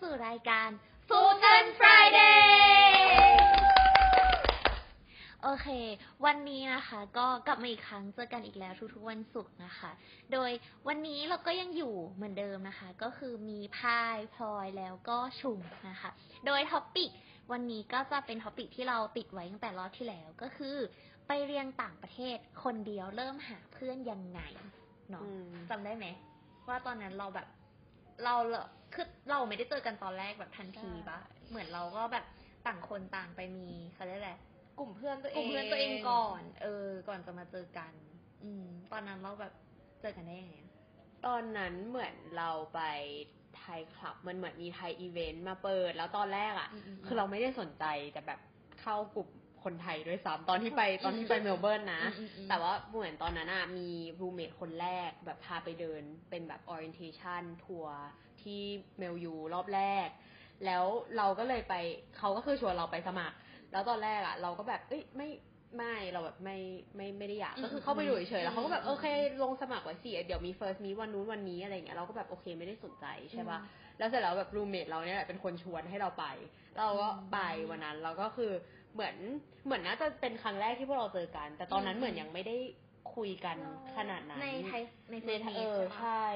สู่รายการ Fulton Friday โอเค วันนี้นะคะก็กลับมาอีกครั้งเจอกันอีกแล้วทุกๆวันศุกร์นะคะ โดยวันนี้เราก็ยังอยู่เหมือนเดิมนะคะ ก็คือมีพายพลอยแล้วก็ชุงนะคะ โดย topic วันนี้ก็จะเป็น topic ที่เราติดไว้ตั้งแต่รอบที่แล้วก็คือ ไปเรียนต่างประเทศคนเดียวเริ่มหาเพื่อนยังไงเนาะอืมจำได้ไหมว่าตอนนั้นเราแบบ เราเหรอคือเราไม่ได้เจอกันตอนแรกแบบทันทีปะเหมือนเราก็แบบต่างคนต่างไปมีเขาเรียกอะไรกลุ่มเพื่อนตัวกเองลุ่มเพื่อนตัวเองก่อน เออ ก่อนจะมาเจอกัน อืม ตอนนั้นเราแบบเจอกันได้ยังไงอะตอนนั้นเหมือนเราไปไทยคลับ มันเหมือนมีไทยอีเวนต์มาเปิด แล้วตอนแรกอะ่ะ คือเราไม่ได้สนใจแต่แบบเข้ากลุ่ม คนไทยด้วยซ้ำตอนที่ไปตอนที่ไปเมลเบิร์นนะอืมอืมแต่ว่าเหมือนตอนนั้นอะมีรูเมทคนแรกแบบพาไปเดินเป็นแบบ orientation ทัวร์ที่เมลยูรอบแรก แล้วเราก็เลยไปเขาก็คือชวนเราไปสมัคร แล้วตอนแรกอะเราก็แบบเอ้ยไม่ไม่เราแบบไม่ไม่ไม่ได้อยากอืมก็คือเข้าไปดูเฉยๆแล้วเขาก็แบบอืมโอเคลงสมัครไว้สิเดี๋ยวมี first meet วันนู้นวันนี้อะไรเงี้ยเราก็แบบโอเคไม่ได้สนใจใช่ปะแล้วเสร็จแล้วแบบรูเมทเราเนี่ยแหละเป็นคนชวนให้เราไป เราก็ไปวันนั้นเราก็คือ เหมือนเหมือนน่าจะเป็นครั้งแรกที่พวกเราเจอกัน แต่ตอนนั้นอืมเหมือนยังไม่ได้คุยกันขนาดนั้นในไทยในในเฟซเอบุ๊อกใช่ปะใช่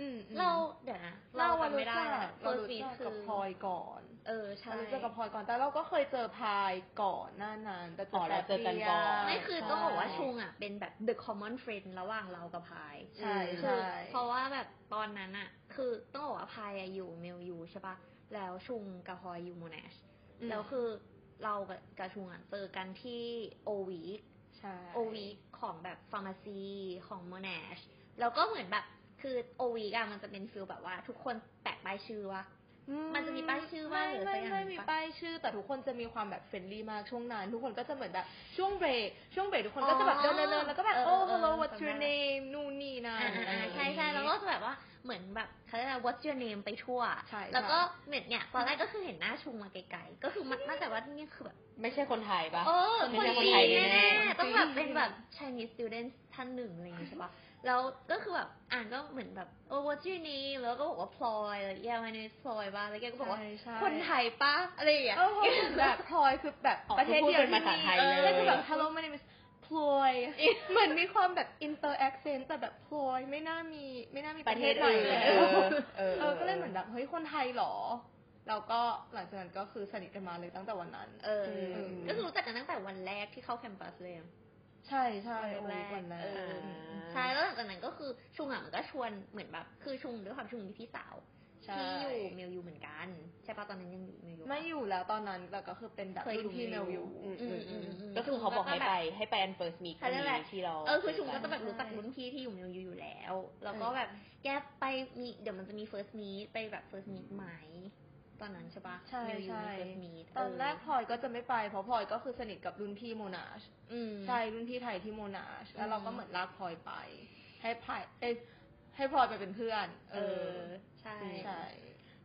อืมอืมเราเดี๋ยวนะเราเราอะจำไม่รู้ได้จักแล้วเรา First รู้ Meet จักคือกับพลอยก่อน เออใช่เรารู้จักกับพลอยก่อน แต่เราก็เคยเจอพายก่อนหน้านั้นแต่อ๋อเราเจอกันก่อนไม่คือใช่ต้องบอกว่าชุงอะเป็นแบบ the common friend ระหว่างเรากับพายใช่คืใช่อเพราะว่าแบบตอนนั้นอะคือต้องบอกว่าพายอะอยู่เมลยูใช่ปะแล้วชุงกับพลอยอยู่ Monash อืมแล้วคือ เรากับกับชุงอะเจอกันที่ O-Week ใช่ O-Week ของแบบ pharmacy ของ Monash แล้วก็เหมือนแบบคือ O-Week อะมันจะเป็น feel แบบว่า ทุกคนแปะป้ายชื่อว่ามันจะมีป้ายชื่อว่าไม่หรือไม่สักอย่างไม่มีปะป้ายชื่อ แต่ทุกคนจะมีความแบบ friendly มากช่วงนั้น ทุกคนก็จะเหมือนแบบช่วงเบรกช่วงเบรกทุกคนก็จะแบบอ๋เดิอนเดินเดินแล้วก็แบบเออโอ้เออ hello เออ what's จำ your ได้ name นู่นนี่นั่นอ่าอะไรอย่างใช่งี้ใช่แล้วก็จะแบบว่า เหมือนแบบเขาเรียกอะไร what's your name ไปทั่ว ใช่แล้วก็เหมือนเนี่ยตอนแรกก็คือเห็นหน้าชุงมาไกลๆ ก็คือมันน่าจะว่านี่คือแบบไม่ใช่คนไทยปะเออไม่คนใช่คนจีไทยนแน่แน่ๆๆต้องแบบเป็นแบบ Chinese student ท่านหนึ่งอะไรอย่างงี้ใช่ปะแล้วก็คือแบบอ่านก็เหมือนแบบเออ what's your name แล้วก็บอกว่าพลอยอะไร yeah my name is พลอยบ้างแล้วแกก็บอกว่าใช่ใช่คนไทยปะอะไรอย่างเงี้ยเออเพราะเหมือนแบบพลอยคือแบบอ๋อประเทศเดียวคือพูดเป็นภาษาไทยเลยออแล้วคือแบบ hello my name is พลอยเหมือนมีความแบบ inter accent แต่แบบพลอยไม่น่ามีไม่น่ามีประเทศไหนอื่นแล้วเออเออเออก็เลยเหมือนแบบเฮ้ยคนไทยเหรอเราก็หลังจากนั้นก็คือสนิทกันมาเลยตั้งแต่วันนั้น เอออืมก็คือรู้จักกันตั้งแต่วันแรกที่เข้าแคมปัสเลยอะใช่ใช่วันแรกวันแรกเอออ่าใช่แล้วหลังจากนั้นก็คือชุงอะมันก็ชวนเหมือนแบบ คือชุงด้วยความชุงมีพี่สาวใช่ ที่อยู่เมลยูเหมือนกัน ใช่ปะตอนนั้นยังอยู่เมลยูปะไม่อยู่แล้วตอนนั้นแต่ก็คือเป็นแบบเคยอยู่รุ่นพี่เมลอยู่อืมอือืมมอืมอืมอืมก็คือเขาบอกให้ไปให้ไปอัน first meet ใช่นั่นแหละที่เราเออคือชุงก็เจจะอแบบนรู้จักรุ่นพี่ที่อยู่เมลยูอยู่แล้วแล้วก็แบบแกไปมีเดี๋ยวมันจะมี first meet ไปแบบ first meet ไหมตอนนั้นใช่ปะใช่เมลยูใช่มี first meet ตอนแรกพลอยก็จะไม่ไปเพราะพลอยก็คือสนิทกับรุ่นพี่โมนาชอืมใช่รุ่นพี่ไทยที่โมนาชแล้วเราก็อืมเหมือนลากพลอยไป ให้พลอยเอ้ยให้พลอยไปเป็นเพื่อน เออ ใช่ใช่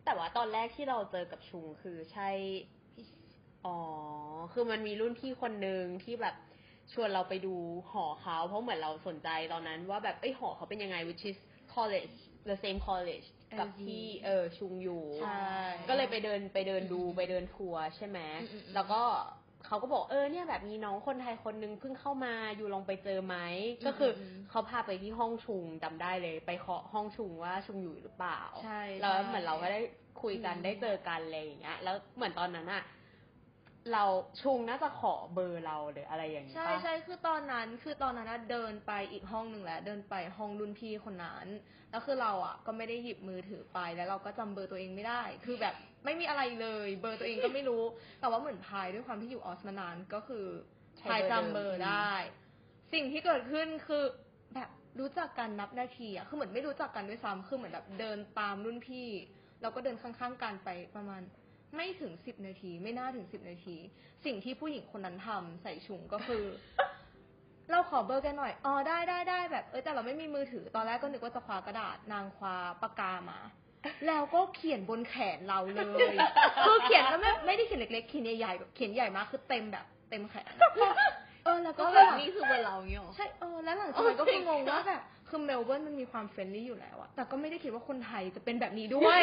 แต่ว่าตอนแรกที่เราเจอกับชุงคือใช่อ๋อ คือมันมีรุ่นพี่คนหนึ่งที่แบบชวนเราไปดูหอเขาเพราะเหมือนเราสนใจตอนนั้นว่าแบบเอ้ยหอเขาเป็นยังไง which is college the same college กับ LG ที่เออชุงอยู่ใช่ก็เลยไปเดินไปเดินดูไปเดินทัวร์ใช่ไหมอืมอืมอืมแล้วก็ เขาก็บอกเออเนี่ยแบบมีน้องคนไทยคนนึงเพิ่งเข้ามาอยู่ลองไปเจอไหมก็คืออมอืมเขาพาไปที่ห้องชุงจำได้เลย ไปเคาะห้องชุงว่าชุงอยู่หรือเปล่าใช่แล้วใช่เหมือนเราก็ได้คุยกันอืมได้เจอกันอะไรอย่างเงี้ยแล้วเหมือนตอนนั้นอะ เราชุงน่าจะขอเบอร์เราหรืออะไรอย่างเงี้ยใช่ปะใช่คือตอนนั้นคือตอนนั้นนะเดินไปอีกห้องหนึ่งแหละเดินไปห้องรุ่นพี่คนนั้นแล้วคือเราอะก็ไม่ได้หยิบมือถือไปแล้วเราก็จำเบอร์ตัวเองไม่ได้ คือแบบไม่มีอะไรเลย เบอร์ตัวเองก็ไม่รู้ แต่ว่าเหมือนพายด้วยความที่อยู่ออสมานานก็คือใช้พายเบอร์จำเบอเดิร์มได้ สิ่งที่เกิดขึ้นคือแบบรู้จักกันนับนาทีอะคือเหมือนไม่รู้จักกันด้วยซ้ำคือเหมือนแบบเดินตามรุ่นพี่ เราก็เดินข้างๆกันไปประมาณ ไม่ถึงสิบนาที ไม่น่าถึงสิบนาที สิ่งที่ผู้หญิงคนนั้นทำใส่ชุงก็คือ เราขอเบอร์แกหน่อยอ๋อได้ได้ได้แบบเออแต่เราไม่มีมือถือตอนแรกก็นึกว่าจะคว้ากระดาษนางคว้าปากกามา แล้วก็เขียนบนแขนเราเลยคือเขียนก็ไม่ไม่ได้เขียนเล็กๆเขียนใหญ่ๆแบบเขียนใหญ่มากคือเต็มแบบ เต็มแขนเออแล้วก็ก็แบแบบบนี่คือเบอร์เราอย่างเงี้ยหรอใช่เออแล้วหลังจากนั้นก็คืองงว่าแบบคือเมลเบิร์นมันมีความ friendly อยู่แล้วอะแต่ก็ไม่ได้คิดว่าคนไทยจะเป็นแบบนี้ด้วย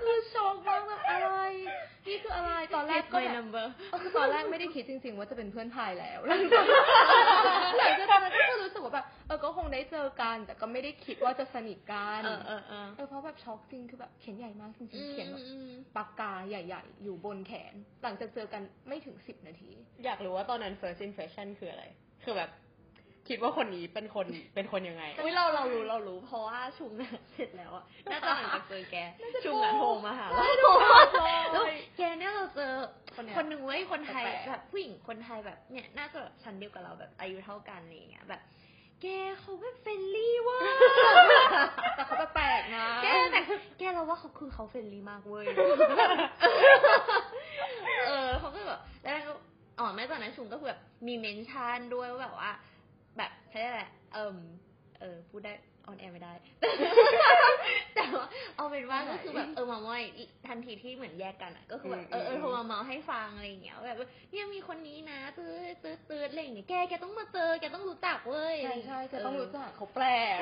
คือช็อกมากแบบอะไร นี่คืออะไร ตอนแรกก็ my แบบ number เออคือตอนแรกไม่ได้คิดจริง ๆ ว่าจะเป็นเพื่อนไผ่แล้วหลังจากหลังจากนั้นก็คือรู้สึกว่าแบบเออก็คงได้เจอกัน แต่ก็ไม่ได้คิดว่าจะสนิทกันเออเออเออเออเพราะแบบช็อกจริงคือแบบเขียนใหญ่มากจริงอืๆมเขียนแบบอืมปากกาใหญ่ ๆ อยู่บนแขน หลังจากเจอกันไม่ถึงสิบนาที อยากรู้ว่าตอนนั้น first impression คืออะไร คือแบบ คิดว่าคนนี้เป็นคนเป็นคนยังไง อุ้ยเราเรารู้เรารู้เพราะว่าชุงน่ะเสร็จแล้วอะน่าจะหลังจากเจอแก ชุงอะโทรมาหาเราแล้วแกเนี่ยเราเจอคนเนี้ยคนหนึ่งเว้ยคนไทยแปลกๆแบบผู้หญิงคนไทยแบบเนี่ยน่าจะแบบชั้นเดียวกับเราแบบอายุเท่ากันอะไรอย่างเงี้ยแบบแกเขาแบบ friendly ว่ะแต่เขาแปลกๆนะ แกแต่แกเราว่าเขาคือเขา friendly มากเว้ย เออเขาก็แบบแล้วก็อ๋อแม้ตอนนั้นชุงก็คือแบบมี mention ด้วยว่าแบบว่าแบบ เขาเรียกอะไรเออเออพูดได้ on air ไม่ได้ แต่ว่าเอาเป็นว่าก็คือแบบเออเม้ามอยทันทีที่เหมือนแยกกันอะ ก็คือแบบเออเออโทรมาเม้าให้ฟังอะไรอย่างเงี้ยแบบเนี่ยมีคนนี้นะตื้อตื้อตื้ออะไรอย่างเงี้ยแกแกต้องมาเจอแกต้องรู้จักเว้ยใช่ใช่จะต้องรู้จักเขาแปลก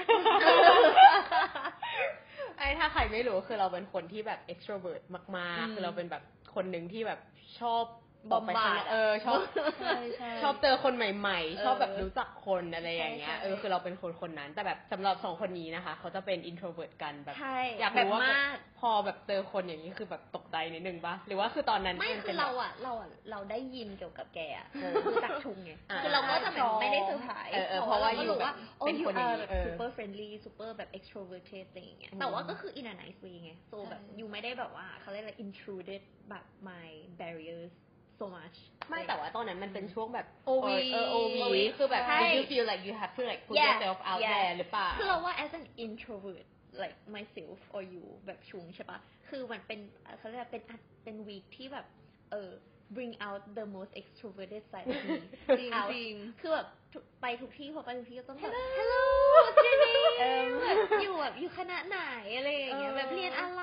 ไอ้ถ้าใครไม่รู้คือเราเป็นคนที่แบบ extrovert มากอืมๆคือเราเป็นแบบคนหนึ่งที่แบบชอบ บอมบาร์ดกไปข้างนอกเออชอบใช่ใช่ชอบเจอคนใหม่เออๆชอบแบบรู้จักคนอะไรอย่างเงี้ยใช่ใช่เออคือเราเป็นคนคนนั้น แต่แบบสำหรับสองคนนี้นะคะ เขาจะเป็น introvert กันแบบใช่อยากแบบรู้ว่ามากพอแบบเจอคนอย่างนี้คือแบบตกใจนิดนึงปะหรือว่าคือตอนนั้นไม่นคืป็อนแบบเราอะเราอะเราได้ยินเกี่ยวกับแกอะเออคือจากชุงไงอ่าคือเราก็จะแบบไม่ได้เซอร์ไพรส์เออเออเพราะว่าเพราะว่าเราก็รู้ว่าอยู่แบบโอ้เป็นยูคนอย่างอานี้แบบเออ super friendly super แบบ extroverted อะไรอย่างเงี้ยอืมแต่ว่าก็คือ in a nice way ไง so แบบใช่ยูไม่ได้แบบว่าเขาเรียกอะไร intruded แบบ my barriers so much ไม่แต่ว่าตอนนั้นมันเป็นช่วงแบบ OV เออ OV คือแบบใช่ did you feel like you have to like put Yeah, yourself out yeah. there หรือเปล่าคือเราว่า as an introvert like myself or you แบบชุงใช่ปะคือมันเป็นเขาเรียกว่าเป็นอัดเป็นวีคที่แบบเออ bring out the most extroverted side of me จริง out จริงคือแบบทุกไปทุกที่พอไปทุกที่ก็ต้องแบบ hello what's your name เออแบบอยู่แบบอยู่คณะไหนอะไรอย่างเงี้ยเออแบบเรียนอะไร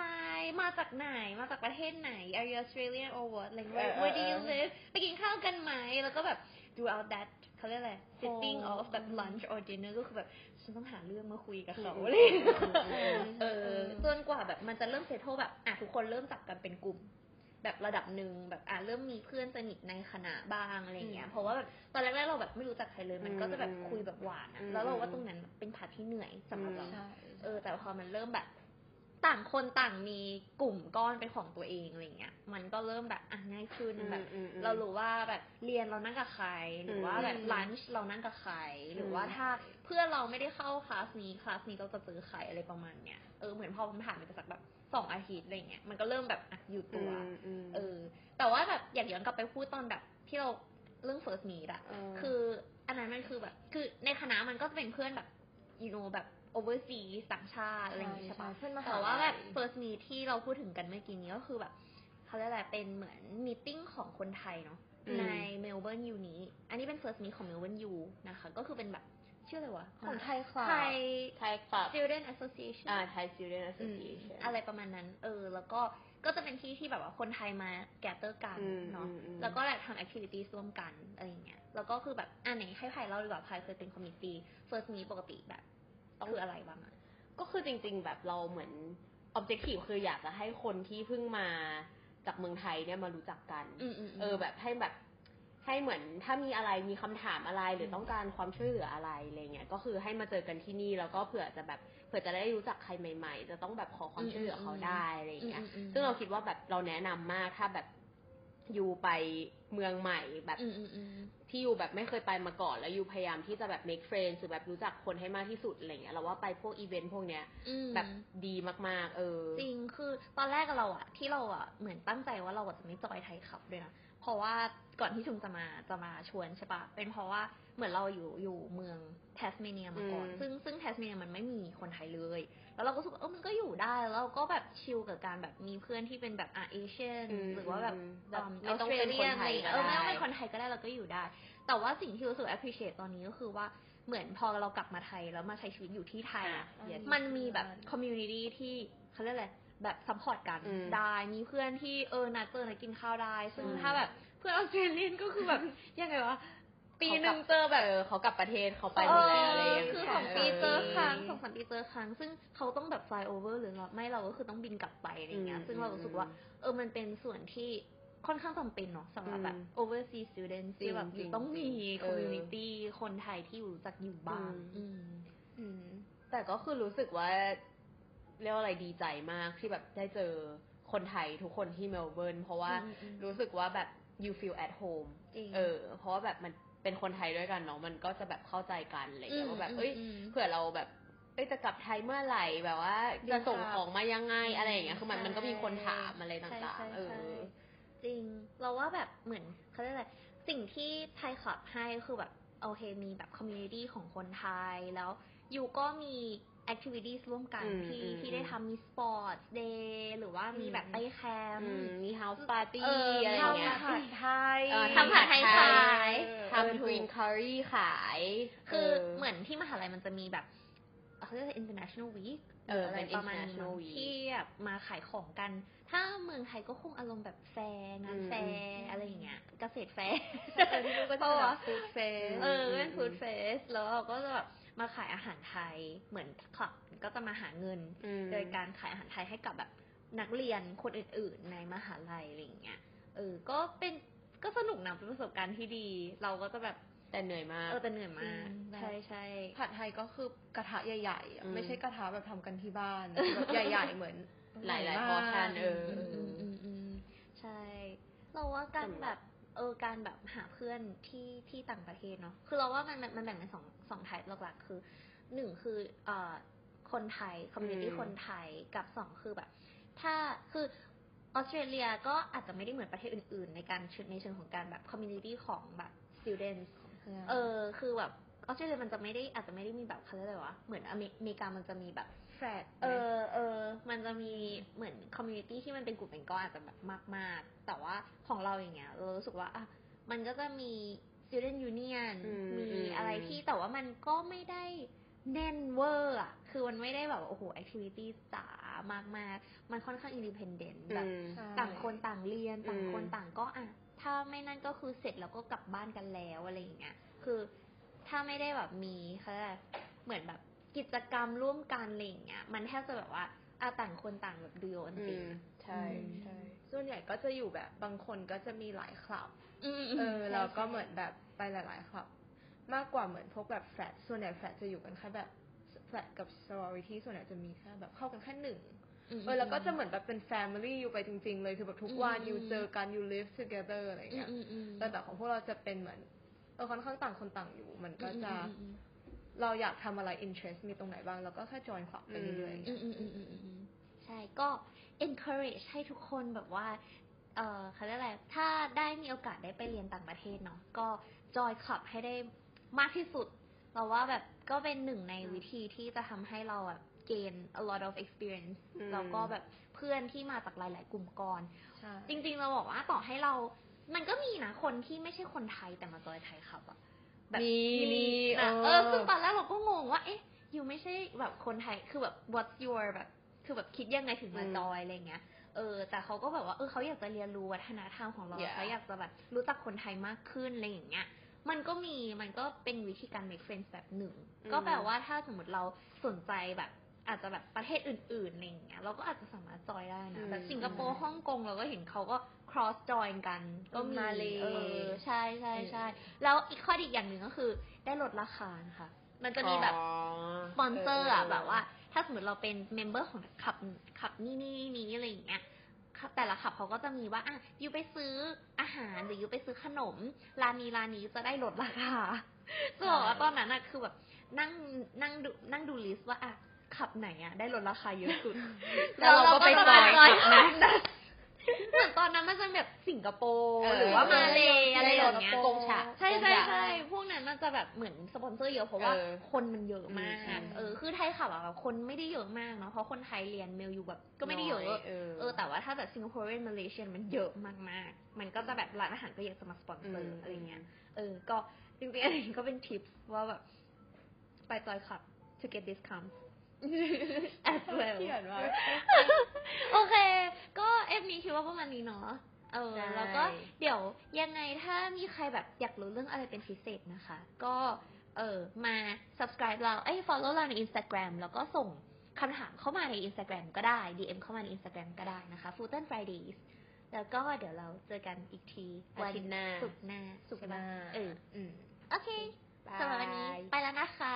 มาจากไหน มาจากประเทศไหน are you Australian or what like เอ where อเออ where do you เออ live ไปกินข้าวกันไหม แล้วก็แบบ throughout that เขาเรียกอะไร sitting โอ้ of that lunch or dinner ก็คือแบบ ฉันต้องหาเรื่องมาคุยกับเขาอืมอะไรอย่างเงี้ยอืมอืมเออจนกว่าแบบมันจะเริ่ม settle แบบอะทุกคนเริ่มจับกันเป็นกลุ่มแบบระดับหนึ่งแบบอะเริ่มมีเพื่อนสนิทในคณะบ้างอะไรอย่างเงี้ยเพราะว่าแบบตอนแรกๆเราแบบไม่รู้จักใครเลยมันก็จะแบบคุยแบบหว่านอะอืมแล้วเราว่าตรงนั้นเป็น part ที่เหนื่อยสำหรับเราใช่เออแต่พอมันเริ่มแบบ ต่างคนต่างมีกลุ่มก้อนเป็นของตัวเองอะไรเงี้ย มันก็เริ่มแบบอะง่ายขึ้นอืมแบบอืมอืมเรารู้ว่าแบบเรียนเรานั่งกับใคร หรือว่าแบบอืมลันช์เรานั่งกับใคร หรือมว่าถ้าเพื่อนเราไม่ได้เข้าคลาสนี้คลาสนี้เราจะเจอใครอะไรประมาณเนี้ยเออเหมือนพอมันผ่านไปสักแบบสองอาทิตย์อะไรเงี้ยมันก็เริ่มแบบอะอยู่ตัวมมเออ แต่ว่าแบบอยากย้อนกลับไปพูดตอนแบบที่เราเรื่อง first meet อะเออคือ อันนั้นมันคือแบบ คือในคณะมันก็จะเป็นเพื่อนแบบ you know แบบ overseas ต่างชาติอะไรอย่างงี้ใช่ปะเพื่อนมหาแต่ว่าแบบลัย first meet ที่เราพูดถึงกันเมื่อกี้นี้ก็คือแบบเขาเรียกอะไรเป็นเหมือน meeting ของคนไทยเนาะอืมในเมลเบิร์น uni อันนี้เป็น first meet ของเมลเบิร์น U นะคะ ก็คือเป็นแบบชื่ออะไรวะ ของไทยคลับ ไทยไทย club student association อ่าไทย student อืม association อะไรประมาณนั้น เออ แล้วก็ก็จะเป็นที่ที่แบบว่าคนไทยมาgather กันอืมเนาะอืมอืมแล้วก็แบบทำ activity ร่วมกันอะไรอย่างเงี้ย แล้วก็คือแบบอันไหนให้ไผ่เล่าดีกว่าไผ่เคยเป็น committee first meet ปกติแบบ คืออะไรบ้างอะก็คือจริง ๆ แบบเราเหมือน objective คืออยากจะให้คนที่เพิ่งมาจากเมืองไทยเนี่ยมารู้จักกันอืมอืมเออ แบบให้แบบให้เหมือนถ้ามีอะไรมีคำถามอะไรหรือต้องการความช่วยเหลืออะไรอะไรเงี้ยก็คือให้มาเจอกันที่นี่แล้วก็เผื่อจะแบบเผื่อจะได้รู้จักใครใหม่ ๆ จะต้องแบบขอความช่วยเหลือเขาได้อะไรเงี้ย ซึ่งเราคิดว่าแบบเราแนะนำมากถ้าแบบอยู่ไปเมืองใหม่แบบอืมอืมอืม ที่อยู่แบบไม่เคยไปมาก่อน แล้วอยู่พยายามที่จะแบบ make friends หรือแบบรู้จักคนให้มากที่สุดอะไรเงี้ยเราว่าไปพวกอีเวนต์พวกเนี้ยอืมแบบดีมากๆ เออ จริงคือตอนแรกอะเราอะที่เราอะเหมือนตั้งใจว่าเราอะจะไม่จอยไทยขับด้วยนะเพราะว่าก่อนที่ชุมจะมาจะมาชวนใช่ปะเป็นเพราะว่า เหมือนเราอยู่อยู่เมืองแทสเมเนียมาก่อนอืมซึ่งซึ่งแทสเมเนียมันไม่มีคนไทยเลย แล้วเราก็รู้สึกว่าเออมันก็อยู่ได้แล้วเราก็แบบ chill กับการแบบมีเพื่อนที่เป็นแบบอา Asian อืมหรือว่าแบบอืมแบบไม่ต้องเป็นคนไทยก็เออไม่ต้องได้เป็นคนไทยก็ได้เราก็อยู่ได้ แต่ว่าสิ่งที่รู้สึก appreciate ตอนนี้ก็คือว่าเหมือนพอเรากลับมาไทยแล้วมาใช้ชีวิตอยู่ที่ไทยอะอะ yes มันมีแบบ community ที่เขาเรียกอะไรแบบ support กันอืมได้ มีเพื่อนที่เออนัดเจอนัดกินข้าวได้ ซึ่งอืมถ้าแบบเพื่อนออสเตรเลียนก็คือแบบยังไงวะ ปีหนึ่งเจอแบบเออเขากลับประเทศเขาไปหมดแล้วอะไรอย่างเงี้ยคือสองปีเจอครั้งสองสามปีเจอครั้ง ซึ่งเขาต้องแบบ fly over หรือเราไม่เราก็คือต้องบินกลับไปอะไรเงี้ย ซึ่งเรารู้สึกว่า เออมันเป็นส่วนที่ค่อนข้างจำเป็นเนาะสำหรับแบบ overseas students ที่แบบจริงๆต้องมีเออ community คนไทยที่อยู่รู้จักอยู่บ้างอืมอืมอืมแต่ก็คือรู้สึกว่าเรียกว่าอะไรดีใจมากที่แบบได้เจอคนไทยทุกคนที่เมลเบิร์นเพราะว่าอืมอืมรู้สึกว่าแบบ you feel at home จริงเออ เพราะว่าแบบมัน เป็นคนไทยด้วยกันเนาะมันก็จะแบบเข้าใจกันอะไรอย่างเงี้ยอืมว่าแบบอืมเอ้ยอืมเผื่อเราแบบเอ้ยจะกลับไทยเมื่อไหร่แบบว่าเดินทางจะส่งของมายังไงอะไรอย่างเงี้ยคือมันใช่มันก็มีคนถามอะไรใช่ต่างใช่ๆเออใช่จริง เราว่าแบบเหมือนเขาเรียกอะไรสิ่งที่ไทยคลับให้คือแบบโอเคมีแบบ community ของคนไทยแล้วอยู่ก็มี activity ร่วมกันอืมที่อืมที่ได้ทำมี sport day หรือว่ามีแบบไปแคมป์อืป์มมี house party เอออะไรอย่างเงี้ยทำผัดไทยเออทำผัดไทยขายทำ green curry ขาย คือเหมือนที่มหาลัยมันจะมีแบบเขาเรียกว่า international week เอออะไรเป็นประมาณนี้ international week ที่แบบมาขายของกัน ถ้าเมืองไทยก็คงอารมณ์แบบแฟร์งานอืมแฟร์อืมอะไรอย่างเงี้ย เกษตรแฟร์เออที่นู่นก็จะแบบ food fairสเออเป็นฟู้ดเฟสแล้วเราก็จะแบบ มาขายอาหารไทยเหมือนคลับก็จะมาหาเงินอืมโดยการขายอาหารไทยให้กับแบบนักเรียนคนอื่น ๆ ในมหาลัยอะไรอย่างเงี้ยเออ ก็เป็นก็สนุกนะเป็นประสบการณ์ที่ดี เราก็จะแบบแต่เหนื่อยมากเออแต่เหนื่อยมากจริงแบบใช่ใช่ผัดไทยก็คือกระทะใหญ่ๆอะอืมไม่ใช่กระทะแบบทำกันที่บ้านแบบใหญ่ ๆ เหมือนหลายๆใญ่มก portion เอออืมอืมอืมอืมใช่ เราว่าการแบบ เออการแบบหาเพื่อนที่ที่ต่างประเทศเนาะคือเราว่ามันมันมันแบ่งเป็นสองสอง type หลักๆคือหนึ่งคือเอ่อคนไทย community อืมคนไทยกับสองคือแบบ ถ้าคือออสเตรเลียก็อาจจะไม่ได้เหมือนประเทศอื่น ๆ ในการชุดในเชิงของการแบบ community ของแบบ students เออคือแบบ ออสเตรเลียมันจะไม่ได้อาจจะไม่ได้มีแบบเขาเรียกอะไรวะเหมือนอเมอเมริกามันจะมีแบบ frat เออเออมันจะมีเหมือน community ที่มันเป็นกลุ่มเป็นก้อนอาจจะแบบมาก ๆ แต่ว่าของเราอย่างเงี้ยเรารู้สึกว่าอะมันก็จะมี student union อืมมีอืมอะไรที่แต่ว่ามันก็ไม่ได้แน่นเวอร์อะ คือมันไม่ได้แบบโอ้โห activity จ๋ามากๆมันค่อนข้าง independent แบบอืมใช่ต่างคนต่างเรียน ต่างคนอืมต่างก็อะ ถ้าไม่นั่นก็คือเสร็จแล้วก็กลับบ้านกันแล้วอะไรอย่างเงี้ย คือ ถ้าไม่ได้แบบมีเขาเรียกอะไรเหมือนแบบกิจกรรมร่วมกันอะไรอย่างเงี้ย มันแทบจะแบบว่าอะต่างคนต่างแบบดูโยนอืติมใช่อืมใช่ส่วนใหญ่ก็จะอยู่แบบบางคนก็จะมีหลายคลับอืมเออใช่แล้วก็ใช่เหมือนแบบไปหลาย ๆ คลับ มากกว่าเหมือนพวกแบบแฟลตส่วนใหญ่แฟลตจะอยู่กันแค่แบบแฟลตกับ sorority ส่วนใหญ่จะมีแค่แบบเข้ากันแค่หนึ่งมเออแล้วก็จะเหมือนแบบเป็น family อยู่ไปจริง ๆ เลยคือแบบทุกวันอืมอยู่เจอกัน you live together อะไรอืมเงี้ยอืมอืมแต่แต่ของพวกเราจะเป็นเหมือนเออค่อนข้างต่างคนต่างอยู่ มันก็จะอืมอืมเราอยากทำอะไร interest มีตรงไหนบ้างเราก็แค่ join คลับไปเรื่อยอืมอืมอืมอืมอืมอืมใช่ก็ encourage ให้ทุกคนแบบว่า เออเขาเรียกอะไร ถ้าได้มีโอกาสได้ไปเรียนต่างประเทศเนาะ ก็จอยคลับให้ได้มากที่สุด เราว่าแบบก็เป็นหนึ่งในวิธีที่จะทำให้เราแบบ gain a lot of experience อืมแล้วก็แบบเพื่อนที่มาจากหลาย ๆ กลุ่มก่อนๆใช่จริง ๆ เราบอกว่าต่อให้เรา มันก็มีนะคนที่ไม่ใช่คนไทยแต่มาจอยไทยครับอะแบบมีมีนะเอเอออคือตอนแรกเราก็งงว่า เอ๊ะยูไม่ใช่แบบคนไทยคือแบบ what's your แบบ คือแบบคิดยังไงถึงมาอืมจอยอะไรเงี้ยเออ แต่เขาก็แบบว่าเออเขาอยากจะเรียนรู้วัฒนธรรมของเรา Yeah เขาอยากจะแบบรู้จักคนไทยมากขึ้นอะไรอย่างเงี้ยมันก็มีมันก็เป็นวิธีการ make friends แบบหนึ่งอืมก็แปลว่าถ้าสมมติเราสนใจแบบ อาจจะแบบประเทศอื่นๆอะไรอย่างเงี้ยเราก็อาจจะสามารถจอยได้นะแบบสิงคโปร์ฮ่องกงเราก็เห็นเขาก็ cross join กันก็มีมาเลเออใช่ใช่ใช่แล้วอีกข้อดีอีกอย่างหนึ่งก็คือได้ลดราคานะคะมันจะมีแบบอ๋อสปอนเซอร์อะเออเออแบบว่า ถ้าสมมติเราเป็น member ของ club club นี่นี่นี้อะไรอย่างเงี้ยขับแต่ละขับเขาก็จะมีว่าอะ you ไปซื้ออาหารหรือ you ไปซื้อขนมร้านนี้ร้านนี้จะได้ลดราคาจะบอกว่าตอนนั้นอะคือแบบนั่งนั่งดูนั่งดู list ว่าอะขับไหนอะได้ลดราคาเยอะสุด แล้วเราก็ไปจะ join join club นั้น แบบสิงคโปร์เออหรือว่ามาเลอะไรอย่างเงี้ย Gong Cha ใช่ใช่ Gong Cha ใช่พวกนั้นมันจะแบบเหมือนสปอนเซอร์เยอะเพราะว่าเออคนมันเยอะมากอืมเออคือ Thai club อะแบบคนไม่ได้เยอะมากเนาะเพราะคนไทยเรียนเมลอยู่แบบก็ไม่ได้เยอะน้อยเออเออแต่ว่าถ้าแบบสิงคโปร์เรียนมาเลเซียมันเยอะมากๆ มันก็จะแบบร้านอาหารก็อยากจะมาสปอนเซอร์อะไรเงี้ยเออก็จริงๆอันนี้ก็เป็นทิปว่าแบบไปจอยขับ to get discount as well เขียนว่าโอเค ก็เอฟนี้คิดว่าประมาณนี้เนาะ เออใช่แล้วก็เดี๋ยวยังไงถ้ามีใครแบบอยากรู้เรื่องอะไรเป็นพิเศษนะคะ ก็เออมา subscribe เราเอ้ย follow เราใน Instagram แล้วก็ส่งคำถามเข้ามาใน Instagram ก็ได้ DM เข้ามาใน Instagram ก็ได้นะคะ f u t o n Fridays แล้วก็เดี๋ยวเราเจอกันอีกทีอาทิตย์หน้าศุกร์หน้าศุกร์หน้าใช่ไหมเอออืมโอเคสำหรับวันนี้ไปแล้วนะคะ